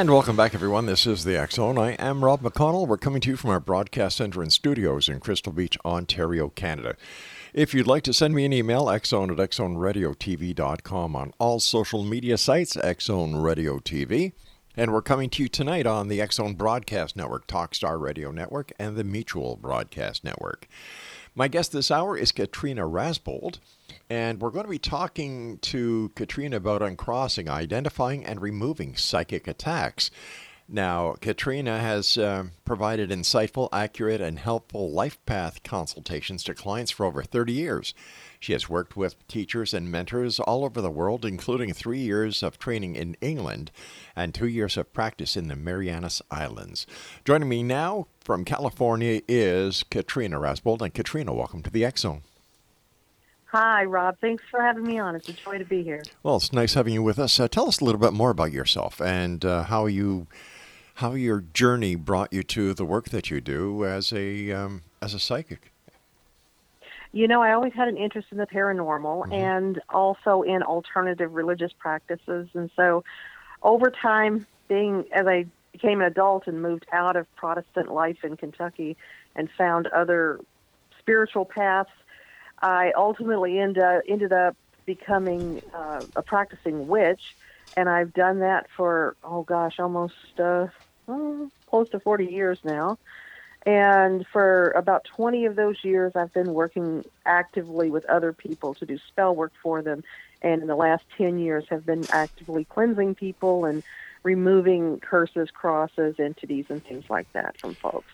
And welcome back, everyone. This is the Zone. I am Rob McConnell. We're coming to you from our broadcast center and studios in Crystal Beach, Ontario, Canada. If you'd like to send me an email, xzone at xzoneradiotv.com on all social media sites, Xzone Radio TV. And we're coming to you tonight on the Xzone Broadcast Network, Talkstar Radio Network, and the Mutual Broadcast Network. My guest this hour is Katrina Rasbold, and we're going to be talking to Katrina about uncrossing, identifying, and removing psychic attacks. Now, Katrina has uh, provided insightful, accurate, and helpful life path consultations to clients for over 30 years. She has worked with teachers and mentors all over the world, including three years of training in England and two years of practice in the Marianas Islands. Joining me now from California is Katrina Rasbold. And Katrina, welcome to the Zone. Hi, Rob. Thanks for having me on. It's a joy to be here. Well, it's nice having you with us. Uh, tell us a little bit more about yourself and uh, how you, how your journey brought you to the work that you do as a um, as a psychic. You know, I always had an interest in the paranormal and also in alternative religious practices. And so over time, being as I became an adult and moved out of Protestant life in Kentucky and found other spiritual paths, I ultimately end, ended up becoming uh, a practicing witch. And I've done that for, oh gosh, almost uh, oh, close to 40 years now. And for about 20 of those years, I've been working actively with other people to do spell work for them. And in the last 10 years, have been actively cleansing people and removing curses, crosses, entities, and things like that from folks.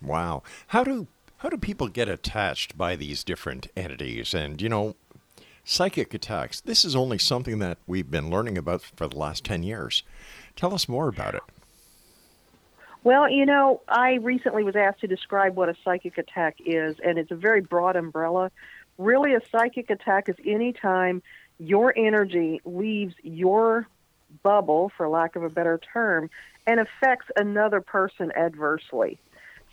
Wow. How do how do people get attached by these different entities? And you know, psychic attacks. This is only something that we've been learning about for the last 10 years. Tell us more about it. Well, you know, I recently was asked to describe what a psychic attack is, and it's a very broad umbrella. Really, a psychic attack is any time your energy leaves your bubble, for lack of a better term, and affects another person adversely.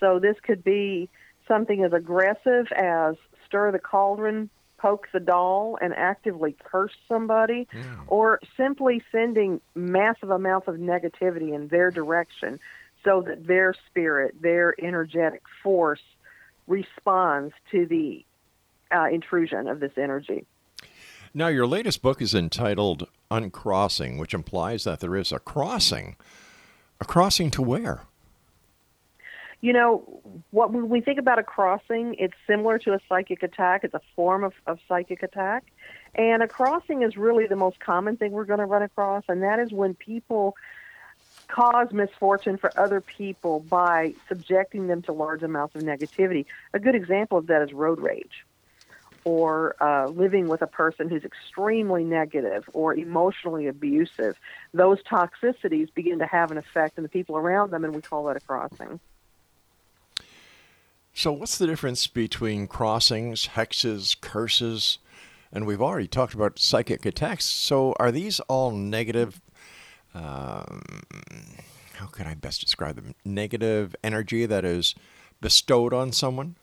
So this could be something as aggressive as stir the cauldron poke the doll and actively curse somebody, or simply sending massive amounts of negativity in their direction so that their spirit, their energetic force responds to the uh, intrusion of this energy. Now, your latest book is entitled Uncrossing, which implies that there is a crossing. A crossing to where? You know, what when we think about a crossing, it's similar to a psychic attack. It's a form of, of psychic attack. And a crossing is really the most common thing we're going to run across, and that is when people cause misfortune for other people by subjecting them to large amounts of negativity. A good example of that is road rage, or uh, living with a person who's extremely negative or emotionally abusive. Those toxicities begin to have an effect on the people around them, and we call that a crossing. So, what's the difference between crossings, hexes, curses? And we've already talked about psychic attacks. So, are these all negative? Um, how can I best describe them? Negative energy that is bestowed on someone?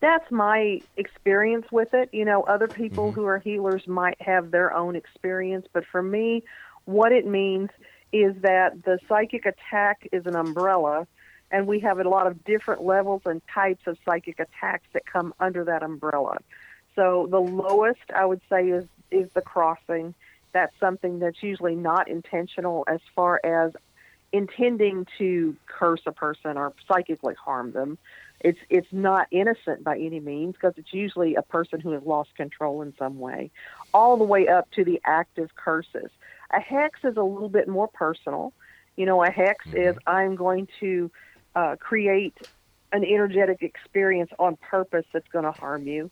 That's my experience with it. You know, other people who are healers might have their own experience, but for me, what it means is that the psychic attack is an umbrella and we have a lot of different levels and types of psychic attacks that come under that umbrella. So the lowest I would say is is the crossing. That's something that's usually not intentional as far as intending to curse a person or psychically harm them. It's it's not innocent by any means because it's usually a person who has lost control in some way, all the way up to the active curses. A hex is a little bit more personal. You know, a hex is mm-hmm. I'm going to uh, create an energetic experience on purpose that's going to harm you.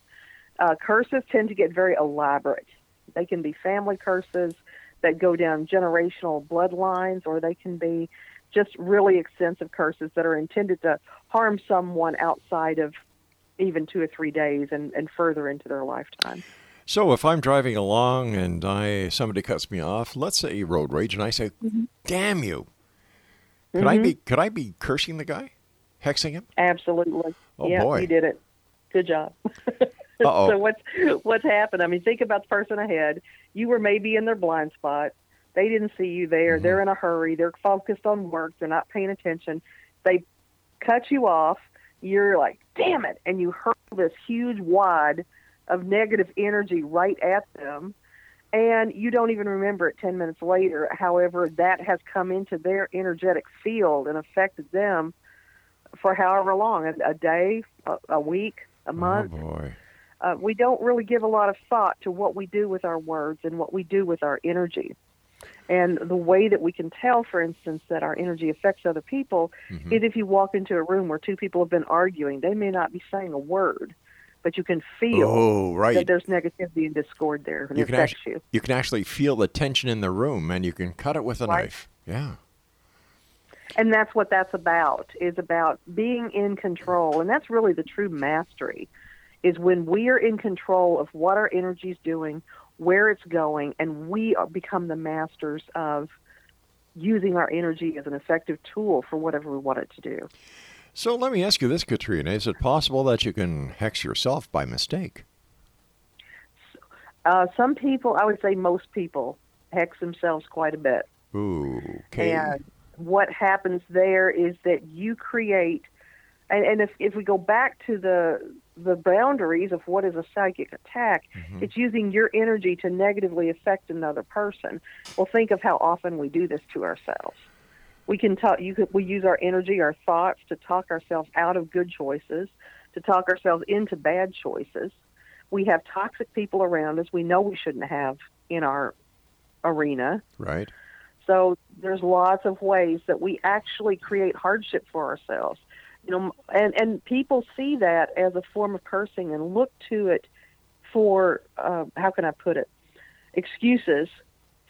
Uh, curses tend to get very elaborate. They can be family curses that go down generational bloodlines, or they can be just really extensive curses that are intended to harm someone outside of even two or three days and, and further into their lifetime. So, if I'm driving along and I somebody cuts me off, let's say road rage, and I say, "Damn you!" Could I Mhm. be could I be cursing the guy, hexing him? Absolutely. Oh, yeah, boy. you did it. Good job. So what's what's happened? I mean, think about the person ahead. You were maybe in their blind spot. They didn't see you there. They're in a hurry. They're focused on work. They're not paying attention. They cut you off. You're like, damn it, and you hurl this huge wad of negative energy right at them. And you don't even remember it 10 minutes later. However, that has come into their energetic field and affected them for however long a, a day, a, a week, a month. Oh boy. Uh, we don't really give a lot of thought to what we do with our words and what we do with our energy. And the way that we can tell, for instance, that our energy affects other people is if you walk into a room where two people have been arguing. They may not be saying a word, but you can feel Oh, right. that there's negativity and discord there, and you it can affects actually you. you can actually feel the tension in the room, and you can cut it with a Right. knife. Yeah. and that's what that's about is about being in control and that's really the true mastery is when we are in control of what our energy is doing where it's going and we are, become the masters of using our energy as an effective tool for whatever we want it to do So let me ask you this, Katrina: Is it possible that you can hex yourself by mistake? uh, some people i would say most people hex themselves quite a bit Ooh. Okay. And what happens there is that you create, and, and if, if we go back to the the boundaries of what is a psychic attack, it's using your energy to negatively affect another person. Well, think of how often we do this to ourselves. We can talk. You could, we use our energy, our thoughts, to talk ourselves out of good choices, to talk ourselves into bad choices. We have toxic people around us. We know we shouldn't have in our arena. Right. So there's lots of ways that we actually create hardship for ourselves. You know, and and people see that as a form of cursing and look to it for uh, how can I put it, excuses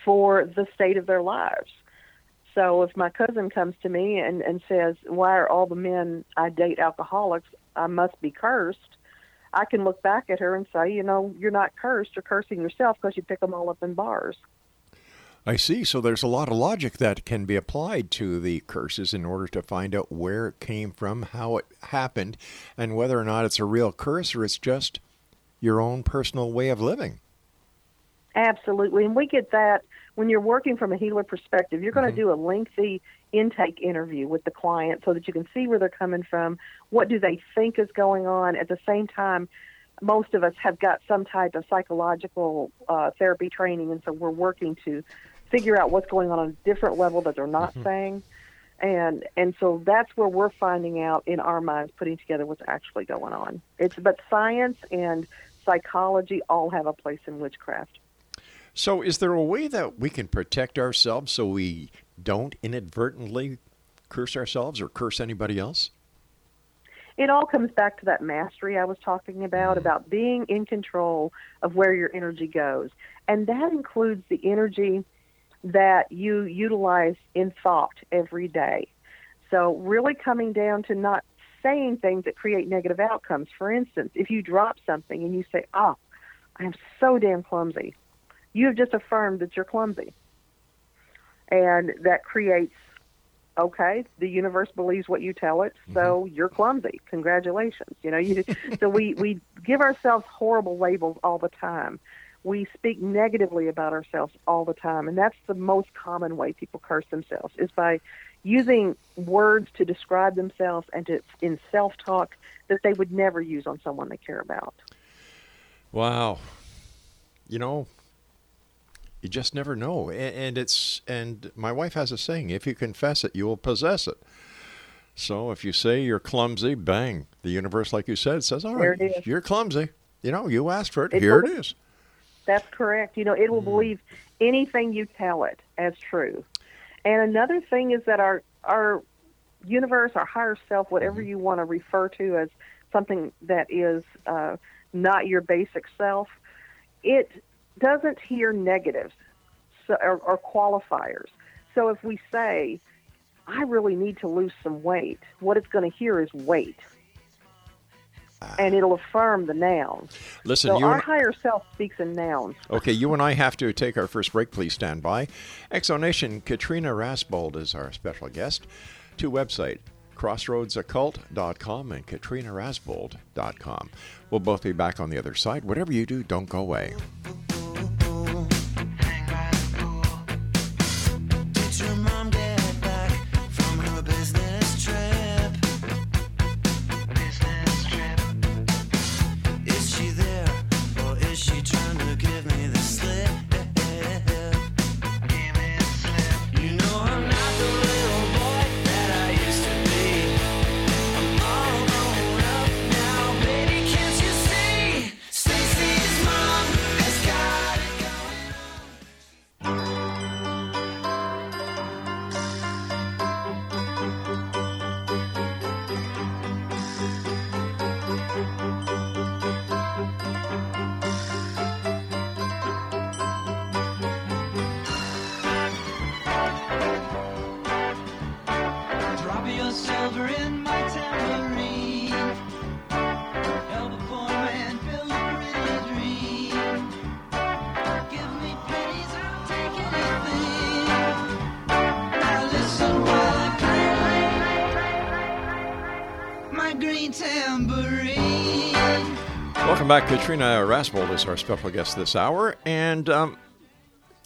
for the state of their lives. So if my cousin comes to me and and says, "Why are all the men I date alcoholics? I must be cursed." I can look back at her and say, "You know, you're not cursed. You're cursing yourself because you pick them all up in bars." I see. So there's a lot of logic that can be applied to the curses in order to find out where it came from, how it happened, and whether or not it's a real curse or it's just your own personal way of living. Absolutely. And we get that when you're working from a healer perspective. You're going to do a lengthy intake interview with the client so that you can see where they're coming from, what do they think is going on. At the same time, most of us have got some type of psychological uh, therapy training, and so we're working to figure out what's going on on a different level that they're not saying. And and so that's where we're finding out in our minds, putting together what's actually going on. It's but science and psychology all have a place in witchcraft. So, is there a way that we can protect ourselves so we don't inadvertently curse ourselves or curse anybody else? It all comes back to that mastery I was talking about, mm-hmm. about being in control of where your energy goes. And that includes the energy that you utilize in thought every day. So, really coming down to not saying things that create negative outcomes. For instance, if you drop something and you say, ah, Oh, I'm so damn clumsy, you have just affirmed that you're clumsy. And that creates, okay, the universe believes what you tell it, so mm-hmm. you're clumsy. Congratulations. You know, you so we, we give ourselves horrible labels all the time. We speak negatively about ourselves all the time, and that's the most common way people curse themselves is by using words to describe themselves and to in self-talk that they would never use on someone they care about. Wow. You know, you just never know. A- And it's and my wife has a saying, if you confess it, you will possess it. So if you say you're clumsy, bang, the universe like you said says, "All right, you're clumsy." You know, you asked for it. It Here will- it is. That's correct. You know, it will believe anything you tell it as true. And another thing is that our our universe, our higher self, whatever you want to refer to as something that is uh, not your basic self, it doesn't hear negatives so, or, or qualifiers. So if we say, "I really need to lose some weight," what it's going to hear is weight. Ah. And it'll affirm the noun. Listen, so you our and- higher self speaks in nouns. Okay, you and I have to take our first break. Please stand by. X Zone Nation, Katrina Rasbold is our special guest. Two website, crossroadsoccult.com and katrinarasbold.com. We'll both be back on the other side. Whatever you do, don't go away. Rasbold is our special guest this hour. And um,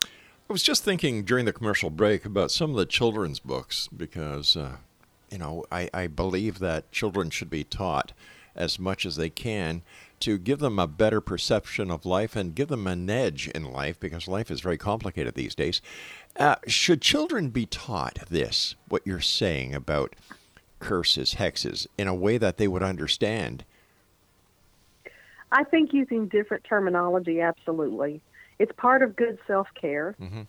I was just thinking during the commercial break about some of the children's books because, uh, you know, I, I believe that children should be taught as much as they can to give them a better perception of life and give them an edge in life because life is very complicated these days. Uh, should children be taught this, what you're saying about curses, hexes, in a way that they would understand? I think using different terminology, absolutely. It's part of good self care. Mm-hmm.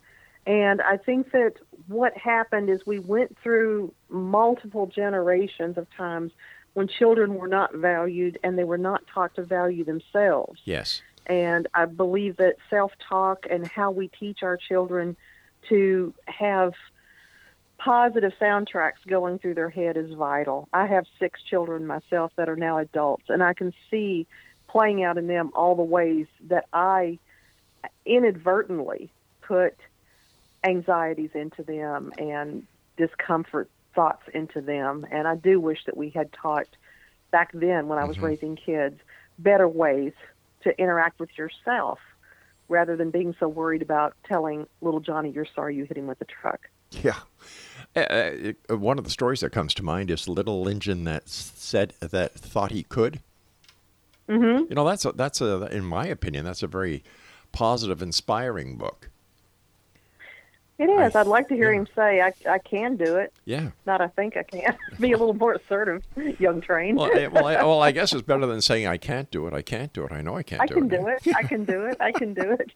And I think that what happened is we went through multiple generations of times when children were not valued and they were not taught to value themselves. Yes. And I believe that self talk and how we teach our children to have positive soundtracks going through their head is vital. I have six children myself that are now adults, and I can see playing out in them all the ways that I inadvertently put anxieties into them and discomfort thoughts into them. And I do wish that we had taught back then when I was raising kids better ways to interact with yourself rather than being so worried about telling little Johnny you're sorry you hit him with the truck. Yeah. Uh, uh, one of the stories that comes to mind is Little Engine that said that thought he could. Mm-hmm. You know, that's a, that's a, in my opinion, that's a very positive, inspiring book. It is. I- I'd like to hear yeah. him say, I, I can do it. Yeah. Not I think I can. Be a little more assertive, young train. Well, I, well, I, well, I guess it's better than saying I can't do it. I can't do it. I know I can't I do can it. do it. I can do it. I can do it.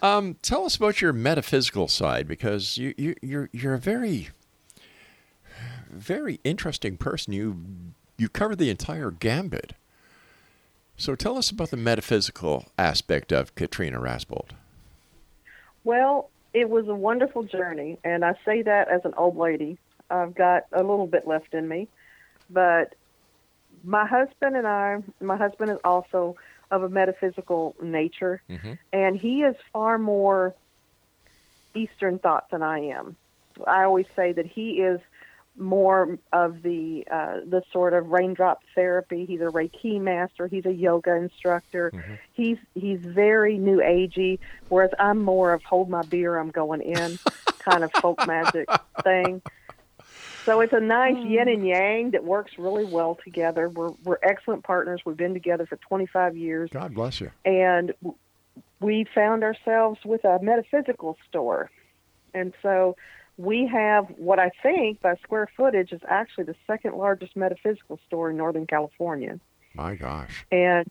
Um, tell us about your metaphysical side because you, you you're you're a very very interesting person. You you cover the entire gambit. So tell us about the metaphysical aspect of Katrina Rasbold. Well, it was a wonderful journey, and I say that as an old lady. I've got a little bit left in me, but my husband and I, my husband is also of a metaphysical nature, mm-hmm. and he is far more Eastern thought than I am. I always say that he is more of the uh, the sort of raindrop therapy. He's a Reiki master. He's a yoga instructor. He's he's very new agey, whereas I'm more of hold my beer, I'm going in kind of folk magic thing. So it's a nice yin and yang that works really well together. We're we're excellent partners. We've been together for 25 years God bless you. and we found ourselves with a metaphysical store. And so we have what I think by square footage is actually the second largest metaphysical store in Northern California. My gosh. And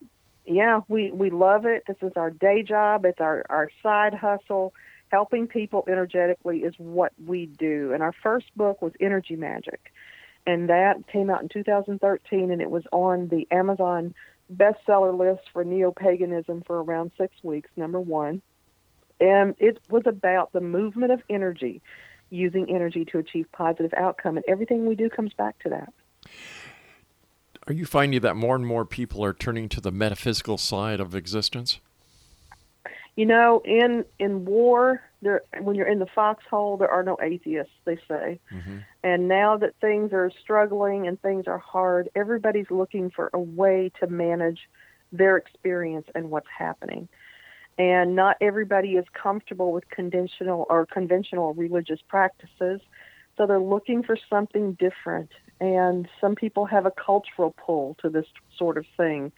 yeah, we, we love it. This is our day job, it's our, our side hustle. Helping people energetically is what we do. And our first book was Energy Magic. And that came out in 2013, and it was on the Amazon bestseller list for neo paganism for around six weeks, number one. And it was about the movement of energy, using energy to achieve positive outcome. And everything we do comes back to that. Are you finding that more and more people are turning to the metaphysical side of existence? You know, in in war, there when you're in the foxhole, there are no atheists. They say, mm-hmm. and now that things are struggling and things are hard, everybody's looking for a way to manage their experience and what's happening. And not everybody is comfortable with conventional or conventional religious practices, so they're looking for something different. And some people have a cultural pull to this sort of thing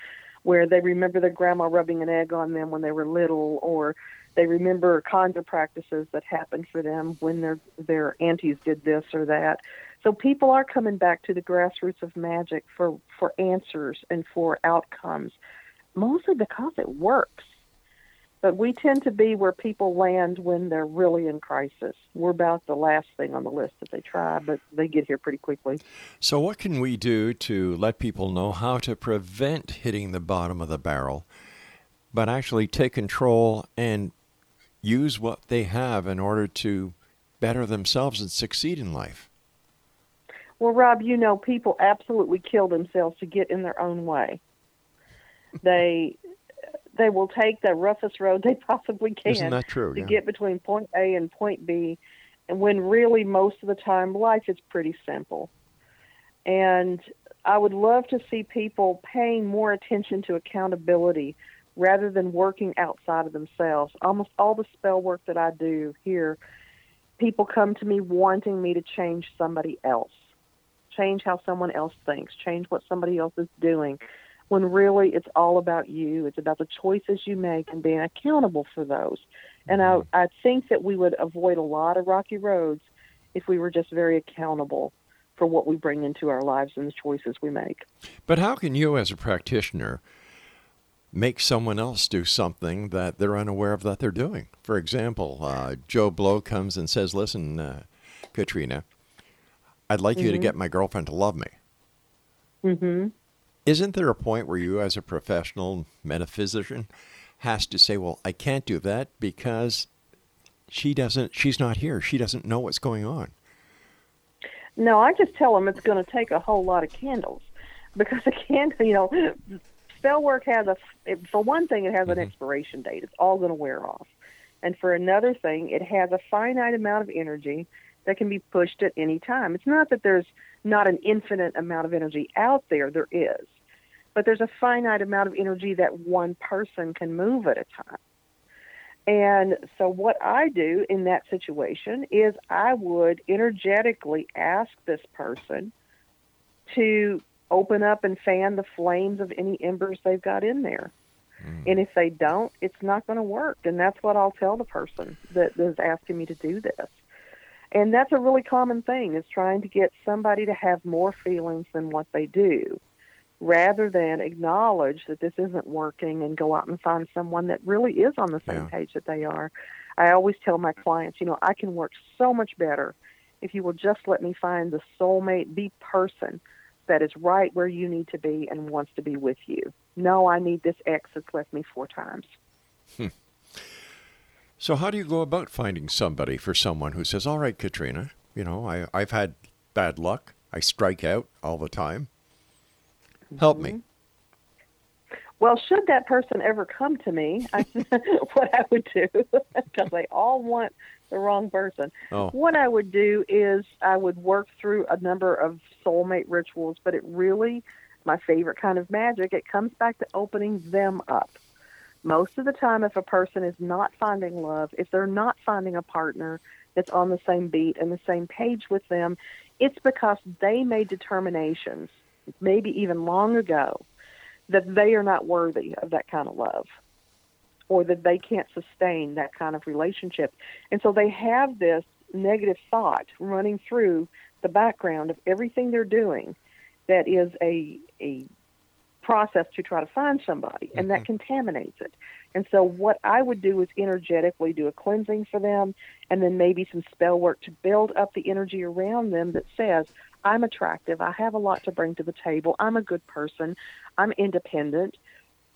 where they remember their grandma rubbing an egg on them when they were little, or they remember conjure practices that happened for them when their their aunties did this or that. So people are coming back to the grassroots of magic for for answers and for outcomes, mostly because it works. But we tend to be where people land when they're really in crisis. We're about the last thing on the list that they try, but they get here pretty quickly. So, what can we do to let people know how to prevent hitting the bottom of the barrel, but actually take control and use what they have in order to better themselves and succeed in life? Well, Rob, you know, people absolutely kill themselves to get in their own way. They they will take the roughest road they possibly can true? to Yeah. get between point A and point B, and when really most of the time life is pretty simple. And I would love to see people paying more attention to accountability rather than working outside of themselves. Almost all the spell work that I do here, people come to me wanting me to change somebody else, change how someone else thinks, change what somebody else is doing. When really it's all about you. It's about the choices you make and being accountable for those. And I, I think that we would avoid a lot of rocky roads if we were just very accountable for what we bring into our lives and the choices we make. But how can you, as a practitioner, make someone else do something that they're unaware of that they're doing? For example, uh, Joe Blow comes and says, Listen, uh, Katrina, I'd like you to Mhm. get my girlfriend to love me. Mm-hmm. Isn't there a point where you, as a professional metaphysician, has to say, "Well, I can't do that because she doesn't. She's not here. She doesn't know what's going on." No, I just tell them it's going to take a whole lot of candles because a candle, you know, spell work has a, it, for one thing, it has an mm-hmm. expiration date. It's all going to wear off. And for another thing, it has a finite amount of energy that can be pushed at any time. It's not that there's not an infinite amount of energy out there, there is. but there's a finite amount of energy that one person can move at a time. And so, what I do in that situation is I would energetically ask this person to open up and fan the flames of any embers they've got in there. Mm. And if they don't, it's not going to work. And that's what I'll tell the person that is asking me to do this. And that's a really common thing is trying to get somebody to have more feelings than what they do rather than acknowledge that this isn't working and go out and find someone that really is on the same yeah. page that they are. I always tell my clients, you know, I can work so much better if you will just let me find the soulmate, the person that is right where you need to be and wants to be with you. No, I need this ex that's left me four times. Hmm. So, how do you go about finding somebody for someone who says, All right, Katrina, you know, I, I've had bad luck. I strike out all the time. Help mm-hmm. me. Well, should that person ever come to me, I, what I would do, because they all want the wrong person, oh. what I would do is I would work through a number of soulmate rituals, but it really, my favorite kind of magic, it comes back to opening them up. Most of the time, if a person is not finding love, if they're not finding a partner that's on the same beat and the same page with them, it's because they made determinations maybe even long ago, that they are not worthy of that kind of love or that they can't sustain that kind of relationship. And so they have this negative thought running through the background of everything they're doing that is a, a process to try to find somebody, and that mm-hmm. contaminates it. And so, what I would do is energetically do a cleansing for them, and then maybe some spell work to build up the energy around them that says, I'm attractive. I have a lot to bring to the table. I'm a good person. I'm independent.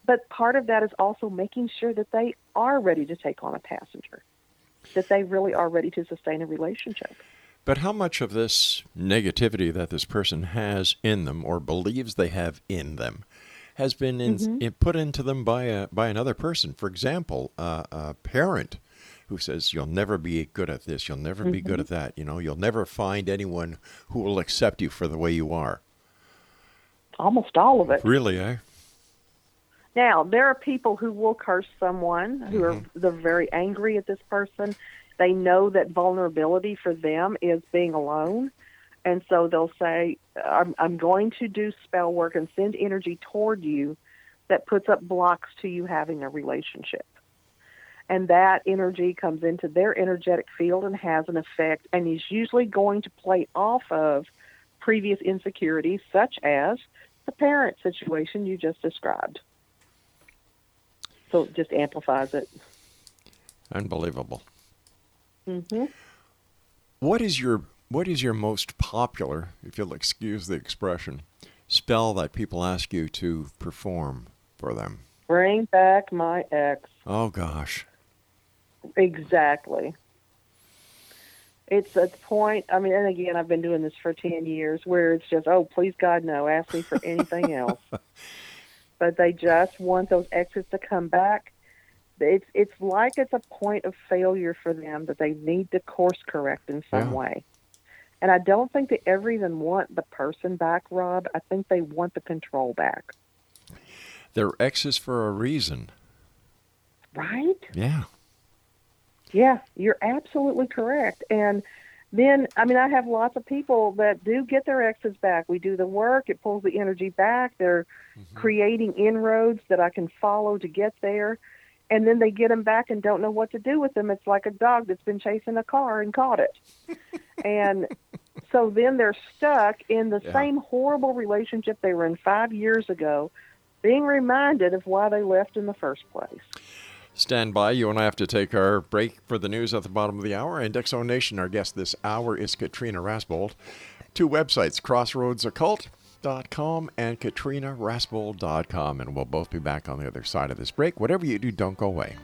But part of that is also making sure that they are ready to take on a passenger, that they really are ready to sustain a relationship. But how much of this negativity that this person has in them or believes they have in them has been in, mm-hmm. in, put into them by a, by another person? For example, uh, a parent who says you'll never be good at this, you'll never mm-hmm. be good mm-hmm. at that, you know, you'll never find anyone who will accept you for the way you are. Almost all of it. Really, eh? Now, there are people who will curse someone who mm-hmm. are they're very angry at this person. They know that vulnerability for them is being alone. And so they'll say, I'm, I'm going to do spell work and send energy toward you that puts up blocks to you having a relationship. And that energy comes into their energetic field and has an effect and is usually going to play off of previous insecurities such as the parent situation you just described. So it just amplifies it. Unbelievable. Mm-hmm. what is your what is your most popular if you'll excuse the expression spell that people ask you to perform for them bring back my ex oh gosh Exactly. It's a point. I mean, and again, I've been doing this for ten years, where it's just, oh, please God, no, ask me for anything else. But they just want those exes to come back. It's it's like it's a point of failure for them that they need to course correct in some yeah. way. And I don't think they ever even want the person back, Rob. I think they want the control back. They're exes for a reason. Right? Yeah. Yeah, you're absolutely correct. And then, I mean, I have lots of people that do get their exes back. We do the work, it pulls the energy back. They're mm-hmm. creating inroads that I can follow to get there. And then they get them back and don't know what to do with them. It's like a dog that's been chasing a car and caught it. and so then they're stuck in the yeah. same horrible relationship they were in five years ago, being reminded of why they left in the first place. Stand by. You and I have to take our break for the news at the bottom of the hour. And X Zone Nation, our guest this hour is Katrina Rasbold. Two websites, crossroadsoccult.com and katrinarasbold.com. And we'll both be back on the other side of this break. Whatever you do, don't go away.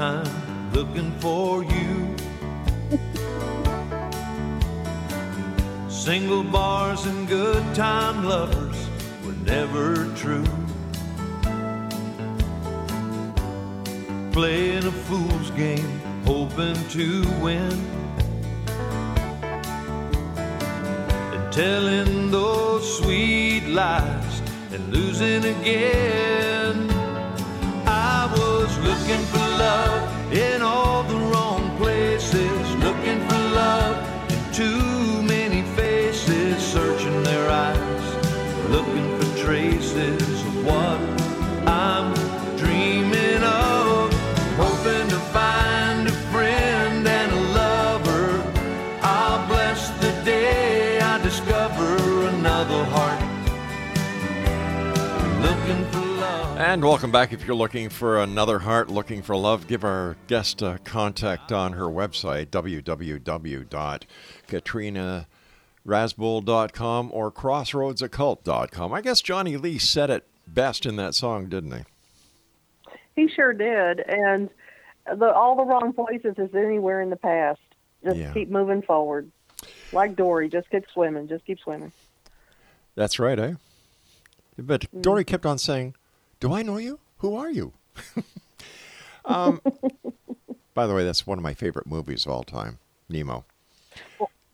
Lifetime looking for you. Single bars and good time lovers were never true. Playing a fool's game, hoping to win. And telling those sweet lies and losing again. And welcome back. If you're looking for another heart, looking for love, give our guest a contact on her website, www.katrinarasbold.com or crossroadsoccult.com. I guess Johnny Lee said it best in that song, didn't he? He sure did, and the, all the wrong places is anywhere in the past. Just Yeah. keep moving forward, like Dory. Just keep swimming. Just keep swimming. That's right, eh? But Dory kept on saying, Do I know you? Who are you? um, by the way, that's one of my favorite movies of all time, Nemo.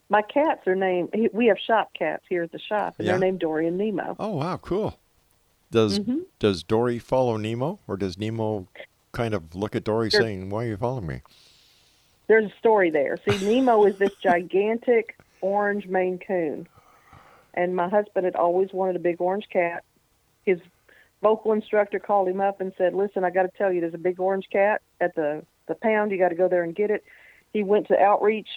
My cats are named. We have shop cats here at the shop, and Yeah. they're named Dory and Nemo. Oh, wow, cool. Does Mhm. does Dory follow Nemo, or does Nemo kind of look at Dory Sure. saying, Why are you following me? There's a story there. See, Nemo is this gigantic orange Maine Coon, and my husband had always wanted a big orange cat. His vocal instructor called him up and said, "Listen, I got to tell you, there's a big orange cat at the the pound. You got to go there and get it." He went to outreach.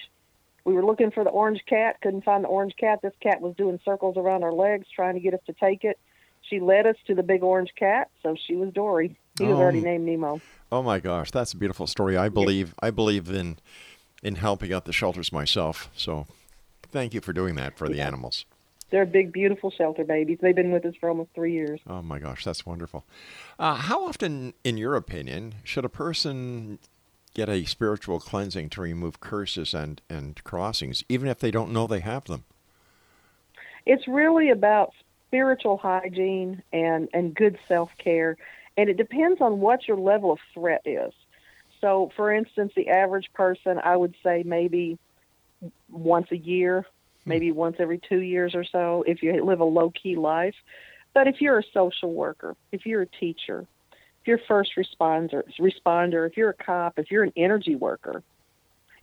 We were looking for the orange cat, couldn't find the orange cat. This cat was doing circles around our legs, trying to get us to take it. She led us to the big orange cat, so she was Dory. He was Oh. already named Nemo. Oh my gosh, that's a beautiful story. I believe I believe in in helping out the shelters myself. So thank you for doing that for the animals. They're big, beautiful shelter babies. They've been with us for almost three years. Oh my gosh, that's wonderful. Uh, how often, in your opinion, should a person get a spiritual cleansing to remove curses and, and crossings, even if they don't know they have them? It's really about spiritual hygiene and, and good self care, and it depends on what your level of threat is. So, for instance, the average person, I would say maybe once a year, maybe once every two years or so, if you live a low key life. But if you're a social worker, if you're a teacher, if you're a first responder, responder, if you're a cop, if you're an energy worker,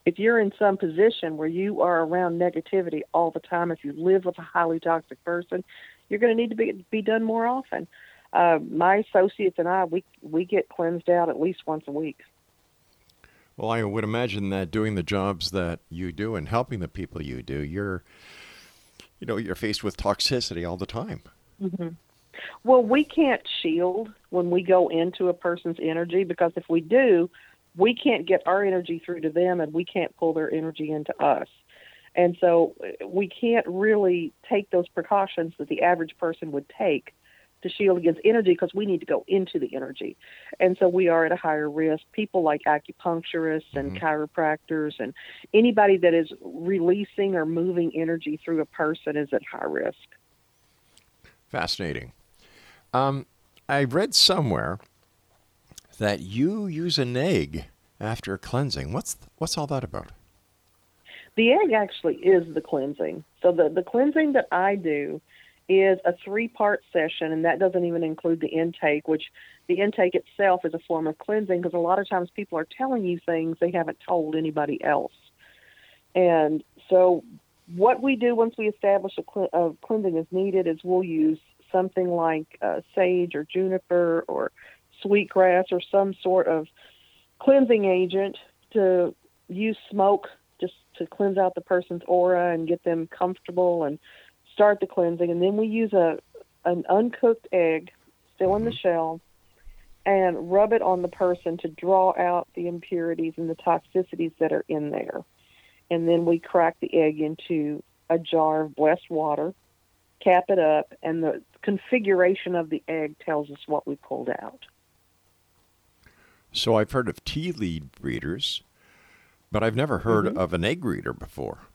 if you're in some position where you are around negativity all the time, if you live with a highly toxic person, you're going to need to be be done more often. Uh, my associates and I, we we get cleansed out at least once a week. Well, I would imagine that doing the jobs that you do and helping the people you do, you're, you know, you're faced with toxicity all the time. hmm Well, we can't shield when we go into a person's energy because if we do, we can't get our energy through to them and we can't pull their energy into us. And so we can't really take those precautions that the average person would take to shield against energy because we need to go into the energy. And so we are at a higher risk. People like acupuncturists and chiropractors and anybody that is releasing or moving energy through a person is at high risk. Fascinating. Um, I read somewhere that you use an egg after cleansing. What's what's all that about? The egg actually is the cleansing. So the, the cleansing that I do is a three part session, and that doesn't even include the intake, which the intake itself is a form of cleansing because a lot of times people are telling you things they haven't told anybody else. And so, what we do once we establish a, cle- a cleansing is needed is we'll use something like uh, sage or juniper or sweetgrass or some sort of cleansing agent to use smoke just to cleanse out the person's aura and get them comfortable and start the cleansing. And then we use a an uncooked egg, still in the shell, and rub it on the person to draw out the impurities and the toxicities that are in there. And then we crack the egg into a jar of blessed water, cap it up, and the configuration of the egg tells us what we pulled out. So I've heard of tea lead readers, but I've never heard Mhm. of an egg reader before.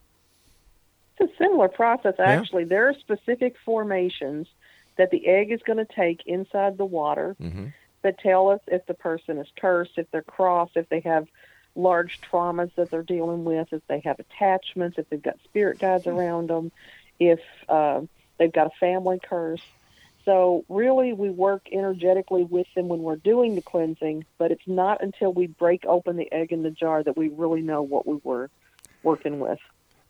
A similar process, Yeah. actually. There are specific formations that the egg is going to take inside the water Mm-hmm. that tell us if the person is cursed, if they're crossed, if they have large traumas that they're dealing with, if they have attachments, if they've got spirit guides around them, if uh, they've got a family curse. So, really, we work energetically with them when we're doing the cleansing, but it's not until we break open the egg in the jar that we really know what we were working with.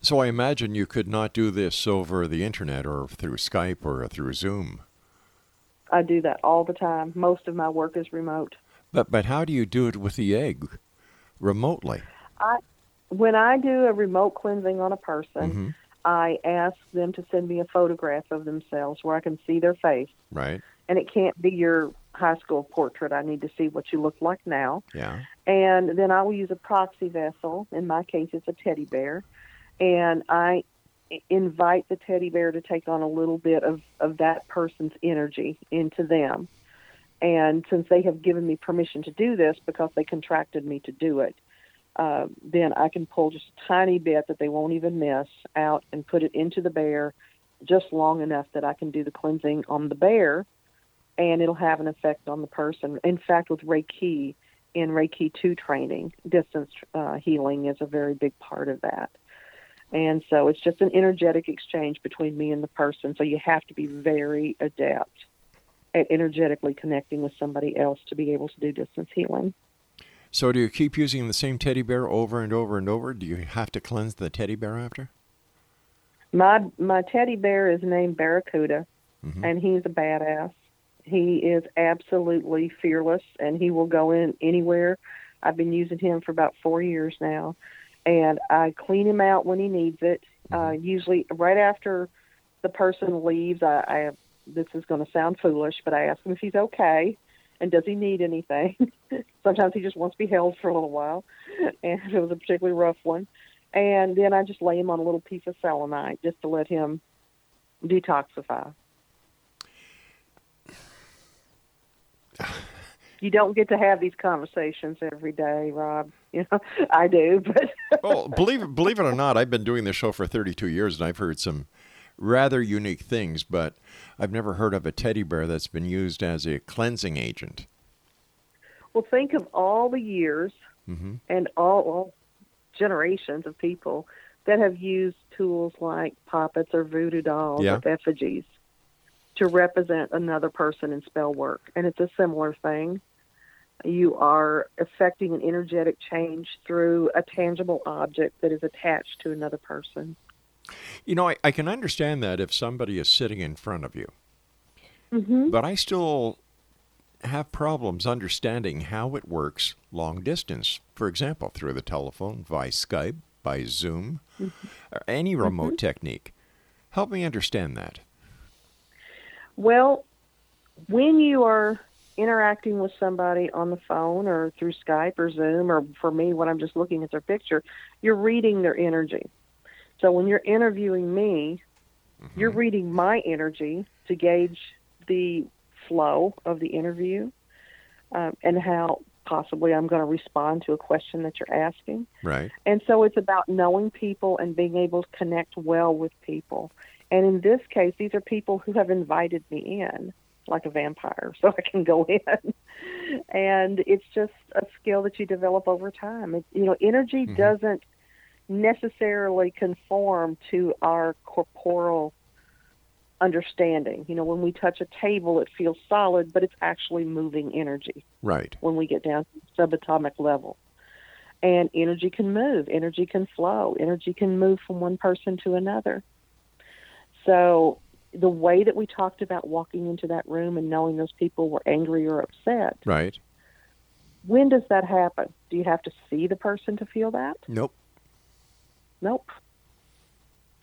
So I imagine you could not do this over the internet or through Skype or through Zoom. I do that all the time. Most of my work is remote. But but how do you do it with the egg remotely? I when I do a remote cleansing on a person, Mhm. I ask them to send me a photograph of themselves where I can see their face. Right? And it can't be your high school portrait. I need to see what you look like now. Yeah. And then I will use a proxy vessel. In my case, it's a teddy bear. And I invite the teddy bear to take on a little bit of, of that person's energy into them. And since they have given me permission to do this because they contracted me to do it, uh, then I can pull just a tiny bit that they won't even miss out and put it into the bear just long enough that I can do the cleansing on the bear and it'll have an effect on the person. In fact, with Reiki, in Reiki 2 training, distance uh, healing is a very big part of that. And so it's just an energetic exchange between me and the person. So you have to be very adept at energetically connecting with somebody else to be able to do distance healing. So do you keep using the same teddy bear over and over and over? Do you have to cleanse the teddy bear after? My my teddy bear is named Barracuda, Mhm. and he's a badass. He is absolutely fearless, and he will go in anywhere. I've been using him for about four years now, and I clean him out when he needs it. Uh, usually, right after the person leaves, I, I this is going to sound foolish, but I ask him if he's okay and does he need anything. Sometimes he just wants to be held for a little while, and it was a particularly rough one. And then I just lay him on a little piece of selenite just to let him detoxify. You don't get to have these conversations every day, Rob. You know, I do, but well, believe it, believe it or not, I've been doing this show for 32 years, and I've heard some rather unique things. But I've never heard of a teddy bear that's been used as a cleansing agent. well, think of all the years hmm and all, all generations of people that have used tools like puppets or voodoo dolls Yeah. effigies to represent another person in spell work. And it's a similar thing. You are affecting an energetic change through a tangible object that is attached to another person. You know, I, I can understand that if somebody is sitting in front of you, Mm-hmm. but I still have problems understanding how it works long distance. For example, through the telephone, by Skype, by Zoom, or any remote technique. Help me understand that. Well, when you are interacting with somebody on the phone or through Skype or Zoom, or for me, when I'm just looking at their picture, you're reading their energy. So when you're interviewing me, you're reading my energy to gauge the flow of the interview um, and how possibly I'm going to respond to a question that you're asking. Right. And so it's about knowing people and being able to connect well with people. And in this case, these are people who have invited me in, like a vampire, so I can go in. and it's just a skill that you develop over time. It, you know, energy mm-hmm. doesn't necessarily conform to our corporal understanding. You know, when we touch a table, it feels solid, but it's actually moving energy Right. when we get down to the subatomic level. And energy can move, energy can flow, energy can move from one person to another. So, the way that we talked about walking into that room and knowing those people were angry or upset, Right. when does that happen? Do you have to see the person to feel that? Nope. Nope.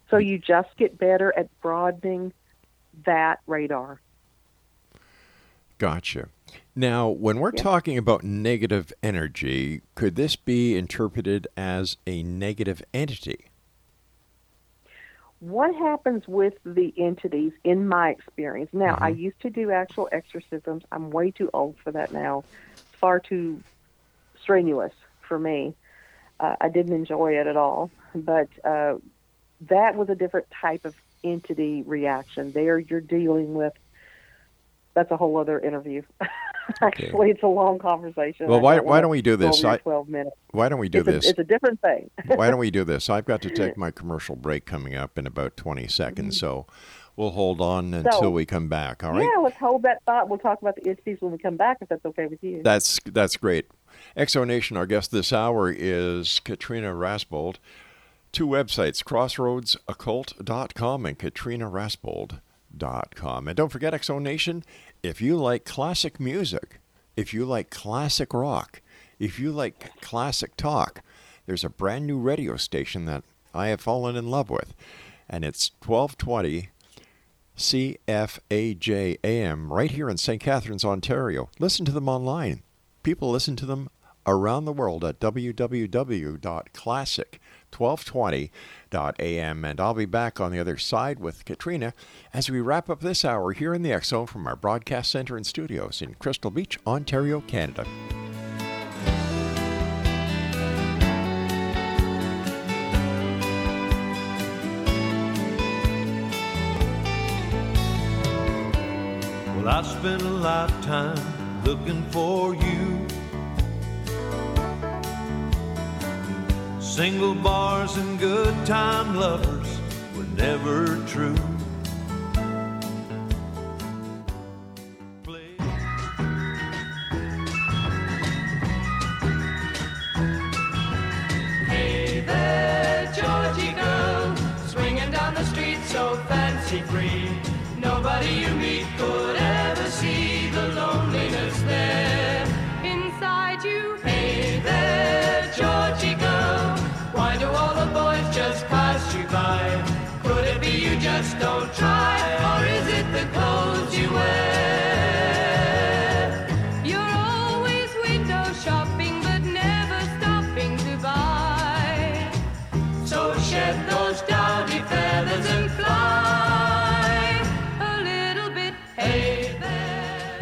So, you just get better at broadening that radar. Gotcha. Now, when we're talking about negative energy, could this be interpreted as a negative entity? What happens with the entities in my experience now i Mhm. used to do actual exorcisms i'm way too old for that now far too strenuous for me. Uh, I didn't enjoy it at all, but uh, that was a different type of entity reaction. There, you're dealing with. That's a whole other interview. Actually, it's a long conversation. Well, why don't why don't we do this? I- Twelve minutes. Why don't we do it's a- this? it's a different thing. why don't we do this? I've got to take my commercial break coming up in about 20 seconds, so we'll hold on until Mm-hmm. So- we come back. All right? Yeah, let's hold that thought. We'll talk about the entities when we come back, if that's okay with you. That's that's great. X Zone Nation, our guest this hour is Katrina Rasbold. Two websites, crossroadsoccult.com and katrinarasbold.com. And don't forget, X Zone Nation, if you like classic music, if you like classic rock, if you like classic talk, there's a brand new radio station that I have fallen in love with. And it's 1220 CFAJ AM right here in St. Catharines, Ontario. Listen to them online. People listen to them around the world at www.classic1220.am. And I'll be back on the other side with Katrina as we wrap up this hour here in the Zone from our broadcast center and studios in Crystal Beach, Ontario, Canada. Well, I spent a lifetime looking for you. Single bars and good time lovers were never true. Hey there, Georgie girl, swinging down the street so fancy free. Nobody you meet could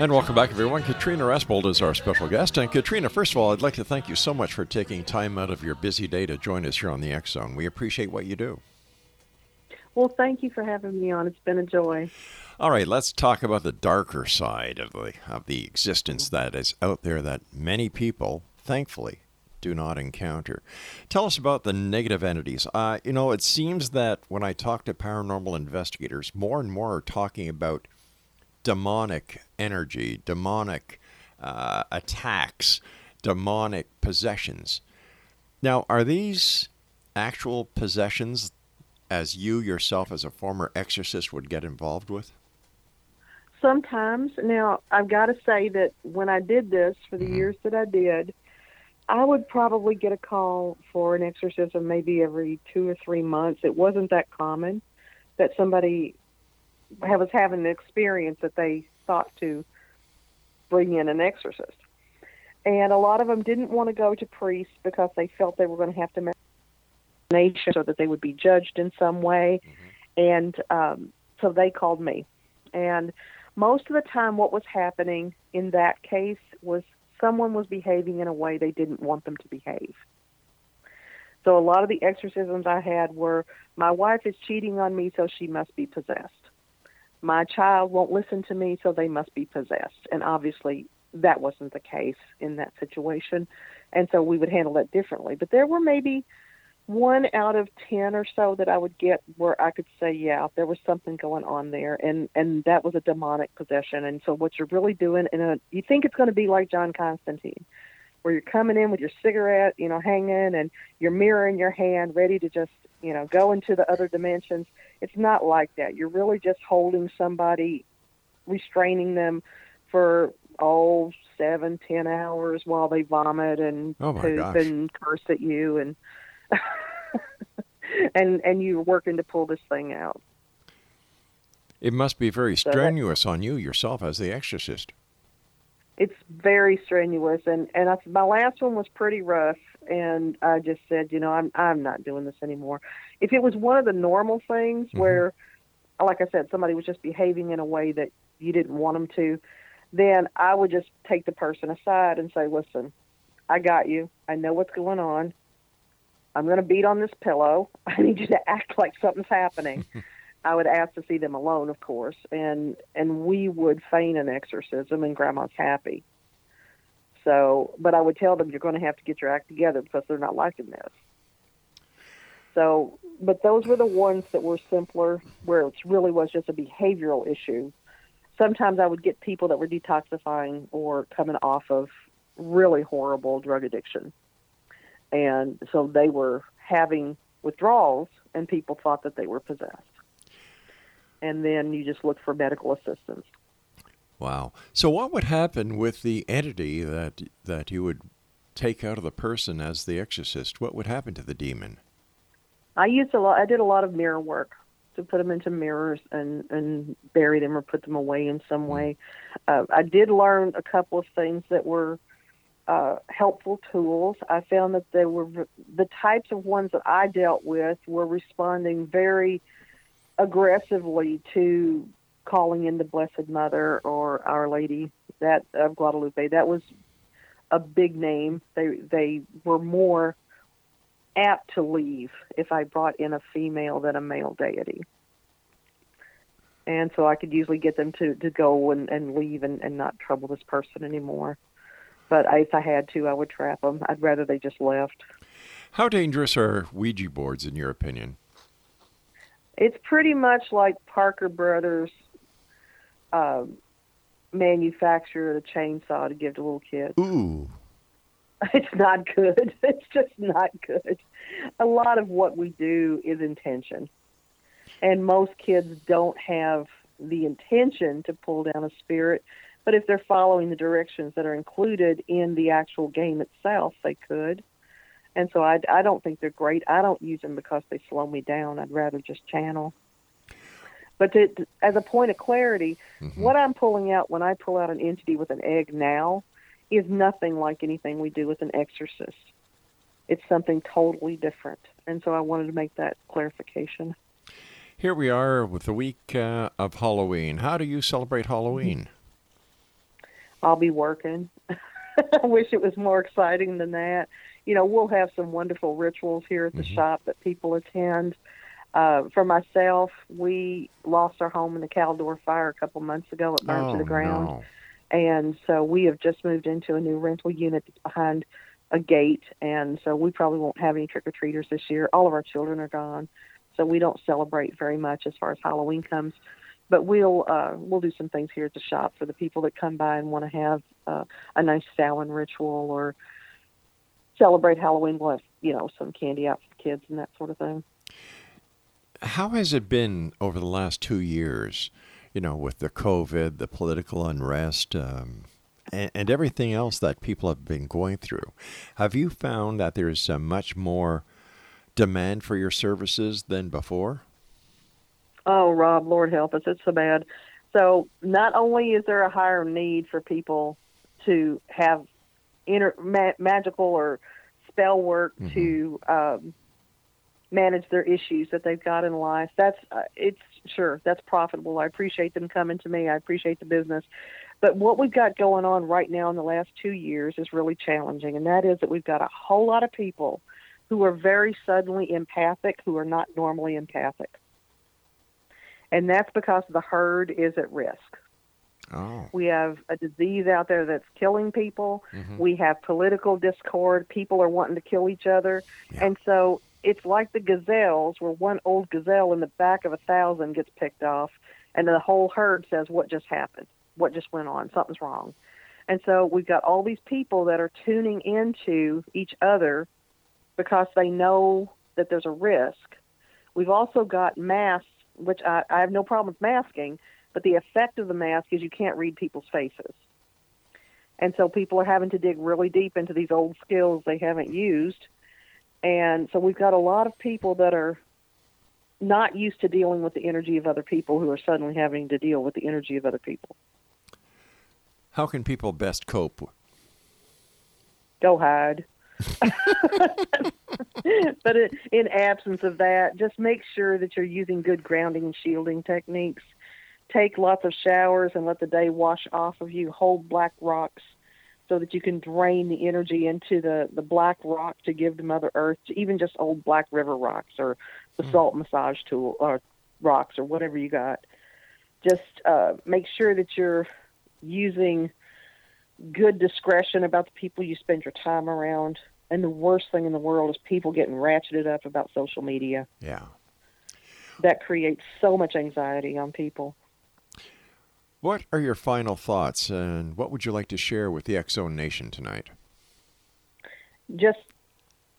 And welcome back, everyone. Katrina Rasbold is our special guest. And Katrina, first of all, I'd like to thank you so much for taking time out of your busy day to join us here on the X Zone. We appreciate what you do. Well, thank you for having me on. It's been a joy. All right, let's talk about the darker side of the of the existence that is out there that many people, thankfully, do not encounter. Tell us about the negative entities. Uh, you know, it seems that when I talk to paranormal investigators, more and more are talking about demonic energy, demonic uh, attacks, demonic possessions. Now, are these actual possessions as you yourself, as a former exorcist, would get involved with? Sometimes. Now, I've got to say that when I did this for the years that I did, I would probably get a call for an exorcism maybe every two or three months. It wasn't that common that somebody was having an experience that they thought to bring in an exorcist. And a lot of them didn't want to go to priests because they felt they were going to have to make a nation so that they would be judged in some way. And um, so they called me. And most of the time, what was happening in that case was someone was behaving in a way they didn't want them to behave. So a lot of the exorcisms I had were my wife is cheating on me, so she must be possessed. My child won't listen to me, so they must be possessed. And obviously, that wasn't the case in that situation. And so we would handle that differently. But there were maybe one out of 10 or so that I would get where I could say, yeah, there was something going on there. And, and that was a demonic possession. And so what you're really doing, and a, you think it's going to be like John Constantine, where you're coming in with your cigarette, you know, hanging and your mirror in your hand, ready to just, you know, go into the other dimensions. It's not like that. You're really just holding somebody, restraining them for, all oh, seven, ten hours while they vomit and Oh, poop gosh. and curse at you and and and you're working to pull this thing out. It must be very So strenuous on you yourself as the exorcist. It's very strenuous, and and I, my last one was pretty rough, and I just said, you know, I'm I'm not doing this anymore. If it was one of the normal things mm-hmm. where, like I said, somebody was just behaving in a way that you didn't want them to, then I would just take the person aside and say, listen, I got you. I know what's going on. I'm going to beat on this pillow. I need you to act like something's happening. I would ask to see them alone, of course, and and we would feign an exorcism, and Grandma's happy. So, but I would tell them you're going to have to get your act together because they're not liking this. So, but those were the ones that were simpler, where it really was just a behavioral issue. Sometimes I would get people that were detoxifying or coming off of really horrible drug addiction. And so they were having withdrawals, and people thought that they were possessed. And then you just look for medical assistance. Wow. So what would happen with the entity that that you would take out of the person as the exorcist? What would happen to the demon? I used a lot. I did a lot of mirror work to put them into mirrors and and bury them or put them away in some way. Uh, I did learn a couple of things that were uh, helpful tools. I found that they were the types of ones that I dealt with were responding very aggressively to calling in the Blessed Mother or Our Lady that of Guadalupe. That was a big name. They they were more apt to leave if I brought in a female than a male deity. And so I could usually get them to, to go and, and leave and, and not trouble this person anymore. But I, if I had to, I would trap them. I'd rather they just left. How dangerous are Ouija boards, in your opinion? It's pretty much like Parker Brothers um, manufacture the chainsaw to give to little kids. Ooh. It's not good. It's just not good. A lot of what we do is intention. And most kids don't have the intention to pull down a spirit, but if they're following the directions that are included in the actual game itself, they could. And so I, I don't think they're great. I don't use them because they slow me down. I'd rather just channel. But to, as a point of clarity, Mm-hmm. what I'm pulling out when I pull out an entity with an egg now is nothing like anything we do with an exorcist. It's something totally different. And so I wanted to make that clarification. Here we are with the week uh, of Halloween. How do you celebrate Halloween? I'll be working. I wish it was more exciting than that. You know, we'll have some wonderful rituals here at the shop that people attend. Uh, for myself, we lost our home in the Caldor fire a couple months ago. It burned to Oh, the ground. no. And so we have just moved into a new rental unit that's behind a gate. And so we probably won't have any trick or treaters this year. All of our children are gone. So we don't celebrate very much as far as Halloween comes. But we'll uh, we'll do some things here at the shop for the people that come by and want to have uh, a nice Samhain ritual or celebrate Halloween. We'll have you know some candy out for the kids and that sort of thing. How has it been over the last two years? You know, with the COVID, the political unrest, um, and, and everything else that people have been going through. Have you found that there's uh, much more demand for your services than before? Oh, Rob, Lord help us, it's so bad. So not only is there a higher need for people to have inner ma- magical or spell work to um, manage their issues that they've got in life. That's uh, it's sure that's profitable. I appreciate them coming to me. I appreciate the business. But what we've got going on right now in the last two years is really challenging, and that is that we've got a whole lot of people who are very suddenly empathic who are not normally empathic. And that's because the herd is at risk. Oh. We have a disease out there that's killing people. Mm-hmm. We have political discord. People are wanting to kill each other. And so it's like the gazelles, where one old gazelle in the back of a thousand gets picked off, and the whole herd says, What just happened? What just went on? Something's wrong. And so we've got all these people that are tuning into each other because they know that there's a risk. We've also got masks, which I, I have no problem with masking, but the effect of the mask is you can't read people's faces. And so people are having to dig really deep into these old skills they haven't used. And so we've got a lot of people that are not used to dealing with the energy of other people who are suddenly having to deal with the energy of other people. How can people best cope? Go hide. but in absence of that, just make sure that you're using good grounding and shielding techniques. Take lots of showers and let the day wash off of you. Hold black rocks so that you can drain the energy into the, the black rock to give to Mother Earth, to even just old Black River rocks or the salt massage tool or rocks or whatever you got. Just uh, make sure that you're using good discretion about the people you spend your time around. And the worst thing in the world is people getting ratcheted up about social media. Yeah. That creates so much anxiety on people. What are your final thoughts, and what would you like to share with the Zone Nation tonight? Just,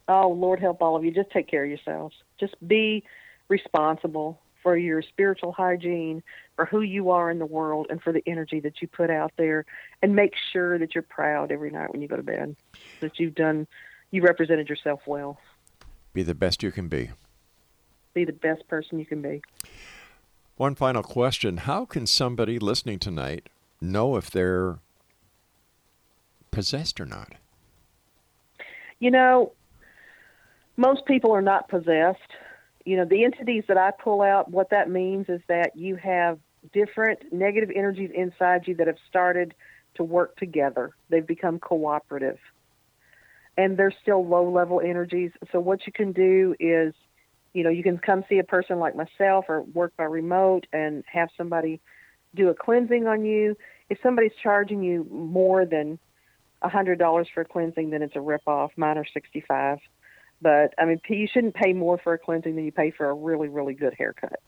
oh, Lord help all of you. Just take care of yourselves. Just be responsible for your spiritual hygiene, for who you are in the world, and for the energy that you put out there. And make sure that you're proud every night when you go to bed, that you've done, you represented yourself well. Be the best you can be. Be the best person you can be. One final question How can somebody listening tonight know if they're possessed or not? You know, most people are not possessed. You know, the entities that I pull out, what that means is that you have different negative energies inside you that have started to work together. They've become cooperative. And they're still low level energies. So, what you can do is, you know, you can come see a person like myself or work by remote and have somebody do a cleansing on you. If somebody's charging you more than a hundred dollars for a cleansing, then it's a rip off. Mine are sixty five. But I mean, you shouldn't pay more for a cleansing than you pay for a really, really good haircut.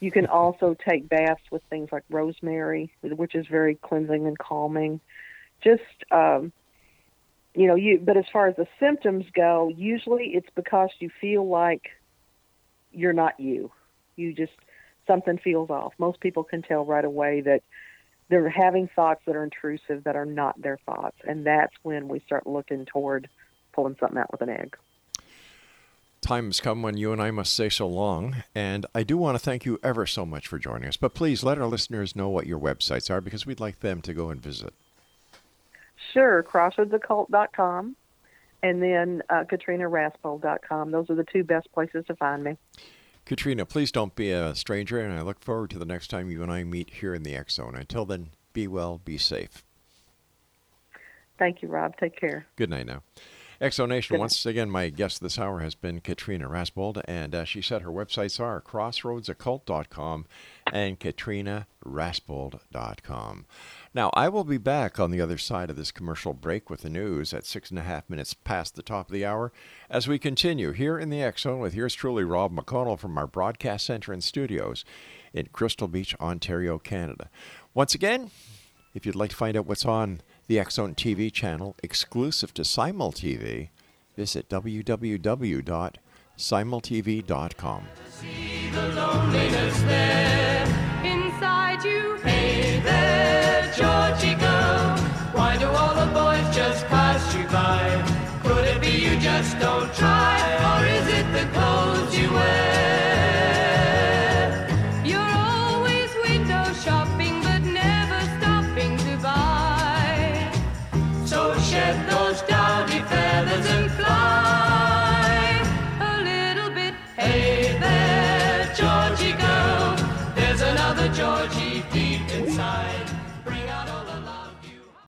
You can also take baths with things like rosemary, which is very cleansing and calming. Just, um, you know, you. But as far as the symptoms go, usually it's because you feel like you're not you. You just something feels off. Most people can tell right away that they're having thoughts that are intrusive that are not their thoughts, and that's when we start looking toward pulling something out with an egg. Time has come when you and I must say so long, and I do want to thank you ever so much for joining us. But please let our listeners know what your websites are because we'd like them to go and visit. Sure, crossroadsoccult.com and then uh, katrinarasbold.com. Those are the two best places to find me. Katrina, please don't be a stranger, and I look forward to the next time you and I meet here in the X Zone. Until then, be well, be safe. Thank you, Rob. Take care. Good night now. X Zone Nation, once again, my guest this hour has been Katrina Rasbold, and uh, she said her websites are crossroadsoccult.com and katrinarasbold.com. Now, I will be back on the other side of this commercial break with the news at six and a half minutes past the top of the hour as we continue here in the Zone with yours truly, Rob McConnell, from our broadcast center and studios in Crystal Beach, Ontario, Canada. Once again, if you'd like to find out what's on the Zone TV channel exclusive to Simul TV, visit www.simultv.com.